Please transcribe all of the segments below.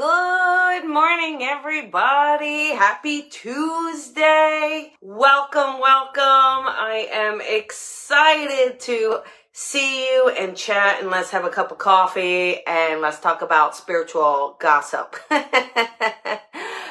Good morning, everybody. Happy Tuesday. Welcome, welcome. I am excited to see you and chat and let's have a cup of coffee and let's talk about spiritual gossip.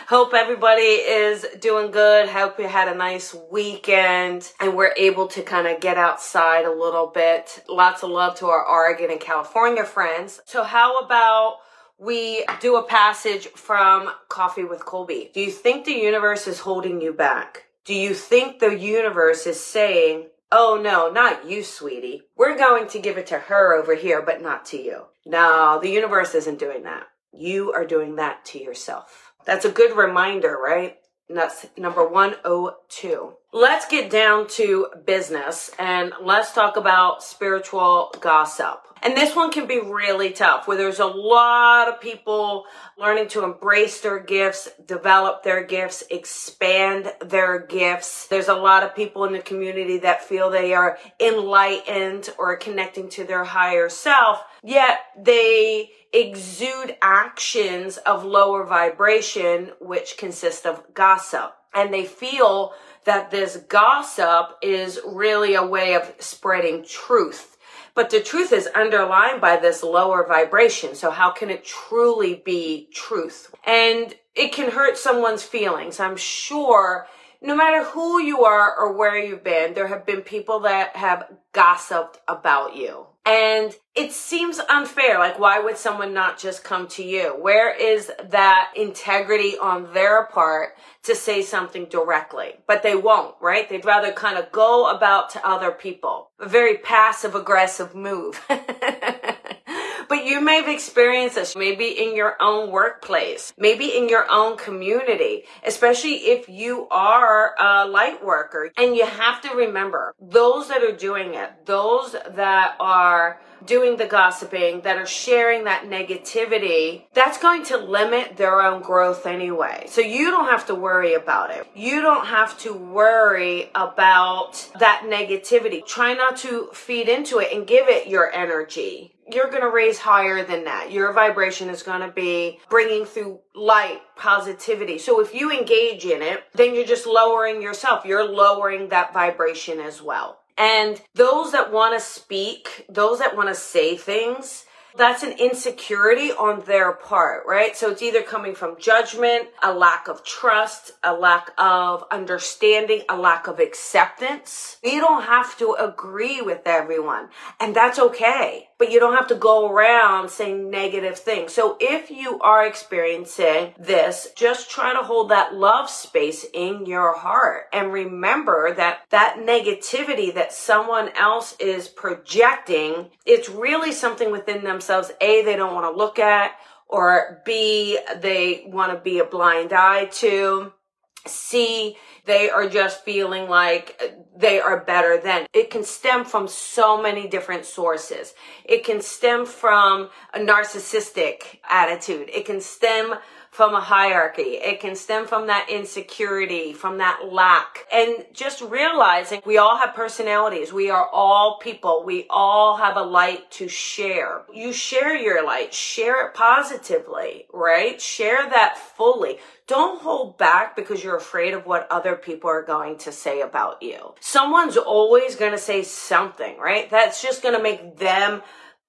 Hope everybody is doing good. Hope you had a nice weekend and we're able to kind of get outside a little bit. Lots of love to our Oregon and California friends. So how about we do a passage from Coffee with Colby. Do you think the universe is holding you back? Do you think the universe is saying, Oh no, not you, sweetie. We're going to give it to her over here, but not to you. No, the universe isn't doing that. You are doing that to yourself. That's a good reminder, right? And that's number 102. Let's get down to business and let's talk about spiritual gossip. And this one can be really tough where there's a lot of people learning to embrace their gifts, develop their gifts, expand their gifts. There's a lot of people in the community that feel they are enlightened or connecting to their higher self, yet they exude actions of lower vibration, which consist of gossip. And they feel that this gossip is really a way of spreading truth but the truth is underlined by this lower vibration. So how can it truly be truth? And it can hurt someone's feelings. I'm sure no matter who you are or where you've been, there have been people that have gossiped about you. And it seems unfair. Like, why would someone not just come to you? Where is that integrity on their part to say something directly? But they won't, right? They'd rather kind of go about to other people. A very passive aggressive move. You may have experienced this maybe in your own workplace, maybe in your own community, especially if you are a light worker. And you have to remember those that are doing it, those that are doing the gossiping, that are sharing that negativity, that's going to limit their own growth anyway. So you don't have to worry about it. You don't have to worry about that negativity. Try not to feed into it and give it your energy you're going to raise higher than that. Your vibration is going to be bringing through light, positivity. So if you engage in it, then you're just lowering yourself. You're lowering that vibration as well. And those that want to speak, those that want to say things, that's an insecurity on their part, right? So it's either coming from judgment, a lack of trust, a lack of understanding, a lack of acceptance. You don't have to agree with everyone, and that's okay. But you don't have to go around saying negative things. So if you are experiencing this, just try to hold that love space in your heart and remember that that negativity that someone else is projecting, it's really something within themselves themselves, A, they don't want to look at, or B, they want to be a blind eye to. C, they are just feeling like they are better than. It can stem from so many different sources. It can stem from a narcissistic attitude. It can stem from a hierarchy. It can stem from that insecurity, from that lack. And just realizing we all have personalities. We are all people. We all have a light to share. You share your light, share it positively, right? Share that fully. Don't hold back because you're afraid of what other people are going to say about you. Someone's always going to say something, right? That's just going to make them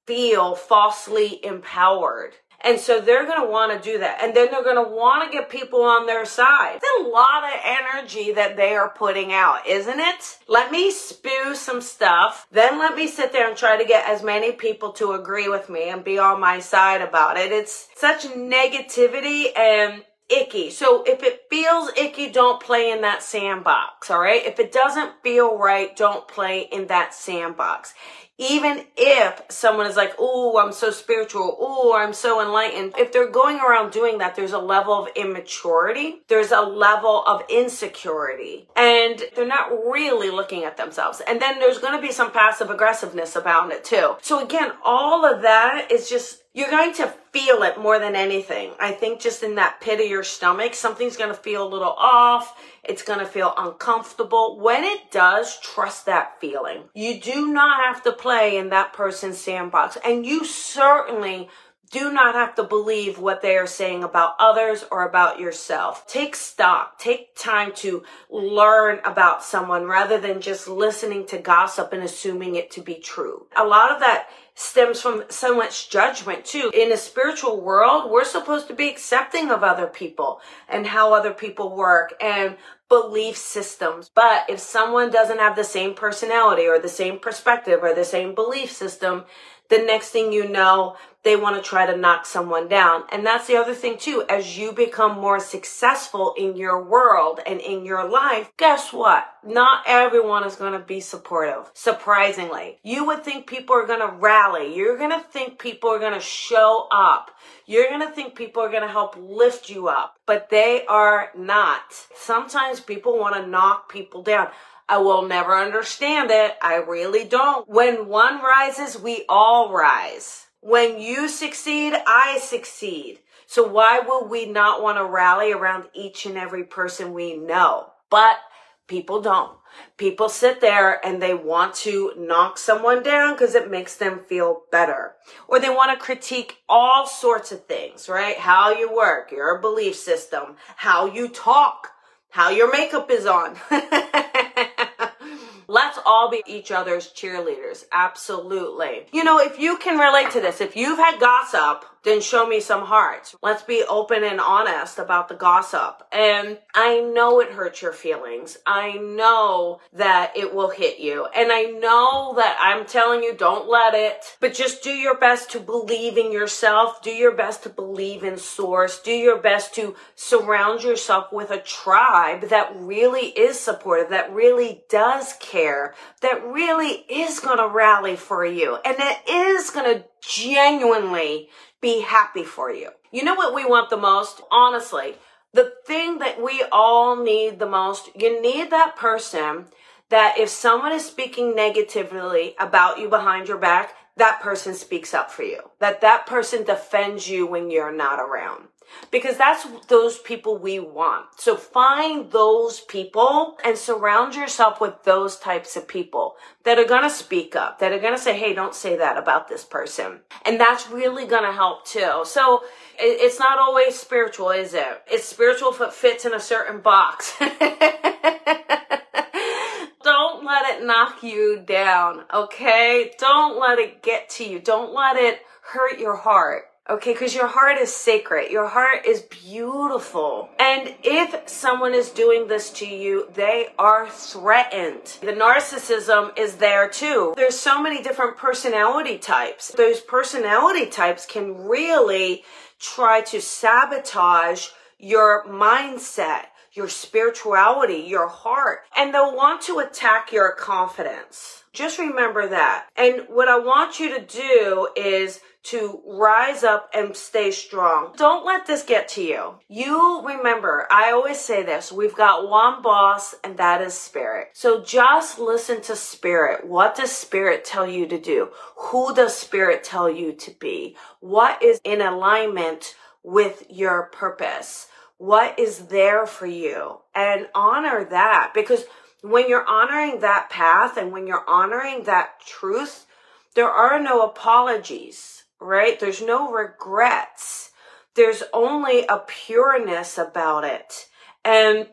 feel falsely empowered. And so they're going to want to do that. And then they're going to want to get people on their side. It's a lot of energy that they are putting out, isn't it? Let me spew some stuff. Then let me sit there and try to get as many people to agree with me and be on my side about it. It's such negativity and icky. So if it feels icky, don't play in that sandbox, all right? If it doesn't feel right, don't play in that sandbox even if someone is like, oh, I'm so spiritual, oh, I'm so enlightened, if they're going around doing that, there's a level of immaturity, there's a level of insecurity, and they're not really looking at themselves. And then there's going to be some passive aggressiveness about it too. So again, all of that is just you're going to feel it more than anything. I think just in that pit of your stomach, something's going to feel a little off. It's going to feel uncomfortable. When it does, trust that feeling. You do not have to play in that person's sandbox. And you certainly do not have to believe what they are saying about others or about yourself. Take stock, take time to learn about someone rather than just listening to gossip and assuming it to be true. A lot of that stems from so much judgment too. In a spiritual world, we're supposed to be accepting of other people and how other people work and belief systems. But if someone doesn't have the same personality or the same perspective or the same belief system, the next thing you know, they want to try to knock someone down. And that's the other thing too. As you become more successful in your world and in your life, guess what? Not everyone is going to be supportive. Surprisingly, you would think people are going to rally. You're going to think people are going to show up. You're going to think people are going to help lift you up, but they are not. Sometimes people want to knock people down. I will never understand it. I really don't. When one rises, we all rise. When you succeed, I succeed. So why would we not want to rally around each and every person we know? But people don't. People sit there and they want to knock someone down because it makes them feel better. Or they want to critique all sorts of things, right? How you work, your belief system, how you talk, how your makeup is on. Let's all be each other's cheerleaders. Absolutely. You know, if you can relate to this, if you've had gossip, then show me some hearts. Let's be open and honest about the gossip. And I know it hurts your feelings. I know that it will hit you. And I know that I'm telling you, don't let it, but just do your best to believe in yourself. Do your best to believe in source. Do your best to surround yourself with a tribe that really is supportive, that really does care, that really is going to rally for you and that is going to genuinely be happy for you. You know what we want the most? Honestly, the thing that we all need the most, you need that person that if someone is speaking negatively about you behind your back, that person speaks up for you. That that person defends you when you're not around because that's those people we want. So find those people and surround yourself with those types of people that are going to speak up, that are going to say, Hey, don't say that about this person. And that's really going to help too. So it's not always spiritual, is it? It's spiritual if it fits in a certain box. don't let it knock you down, okay? Don't let it get to you. Don't let it hurt your heart. Okay, because your heart is sacred. Your heart is beautiful. And if someone is doing this to you, they are threatened. The narcissism is there too. There's so many different personality types. Those personality types can really try to sabotage your mindset, your spirituality, your heart, and they'll want to attack your confidence. Just remember that. And what I want you to do is to rise up and stay strong. Don't let this get to you. You remember, I always say this, we've got one boss and that is spirit. So just listen to spirit. What does spirit tell you to do? Who does spirit tell you to be? What is in alignment with your purpose? What is there for you? And honor that because when you're honoring that path and when you're honoring that truth, there are no apologies right? There's no regrets. There's only a pureness about it. And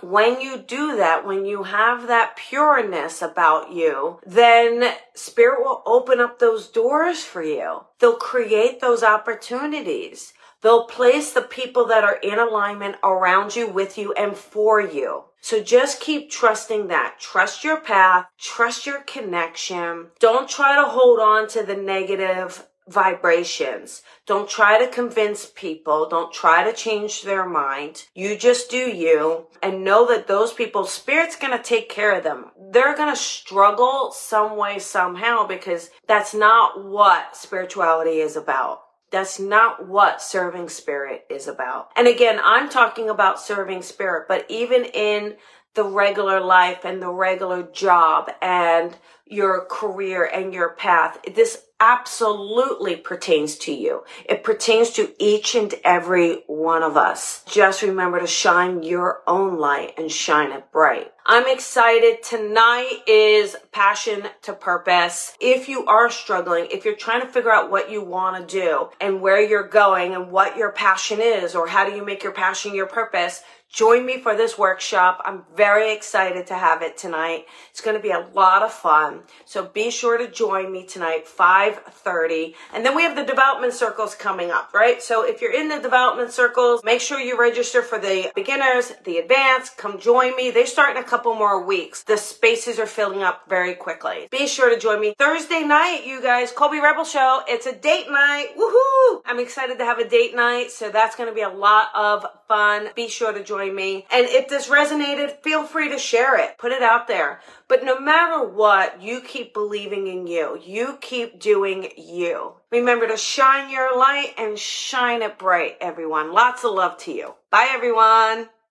when you do that, when you have that pureness about you, then spirit will open up those doors for you. They'll create those opportunities. They'll place the people that are in alignment around you, with you, and for you. So just keep trusting that. Trust your path. Trust your connection. Don't try to hold on to the negative vibrations. Don't try to convince people. Don't try to change their mind. You just do you and know that those people, spirit's going to take care of them. They're going to struggle some way, somehow, because that's not what spirituality is about. That's not what serving spirit is about. And again, I'm talking about serving spirit, but even in the regular life and the regular job and your career and your path. This absolutely pertains to you. It pertains to each and every one of us. Just remember to shine your own light and shine it bright. I'm excited. Tonight is passion to purpose. If you are struggling, if you're trying to figure out what you want to do and where you're going and what your passion is or how do you make your passion your purpose, Join me for this workshop. I'm very excited to have it tonight. It's going to be a lot of fun. So be sure to join me tonight, 5.30. And then we have the development circles coming up, right? So if you're in the development circles, make sure you register for the beginners, the advanced. Come join me. They start in a couple more weeks. The spaces are filling up very quickly. Be sure to join me Thursday night, you guys. Colby Rebel Show. It's a date night. Woohoo! I'm excited to have a date night. So that's going to be a lot of fun. Be sure to join join me. And if this resonated, feel free to share it. Put it out there. But no matter what, you keep believing in you. You keep doing you. Remember to shine your light and shine it bright, everyone. Lots of love to you. Bye, everyone.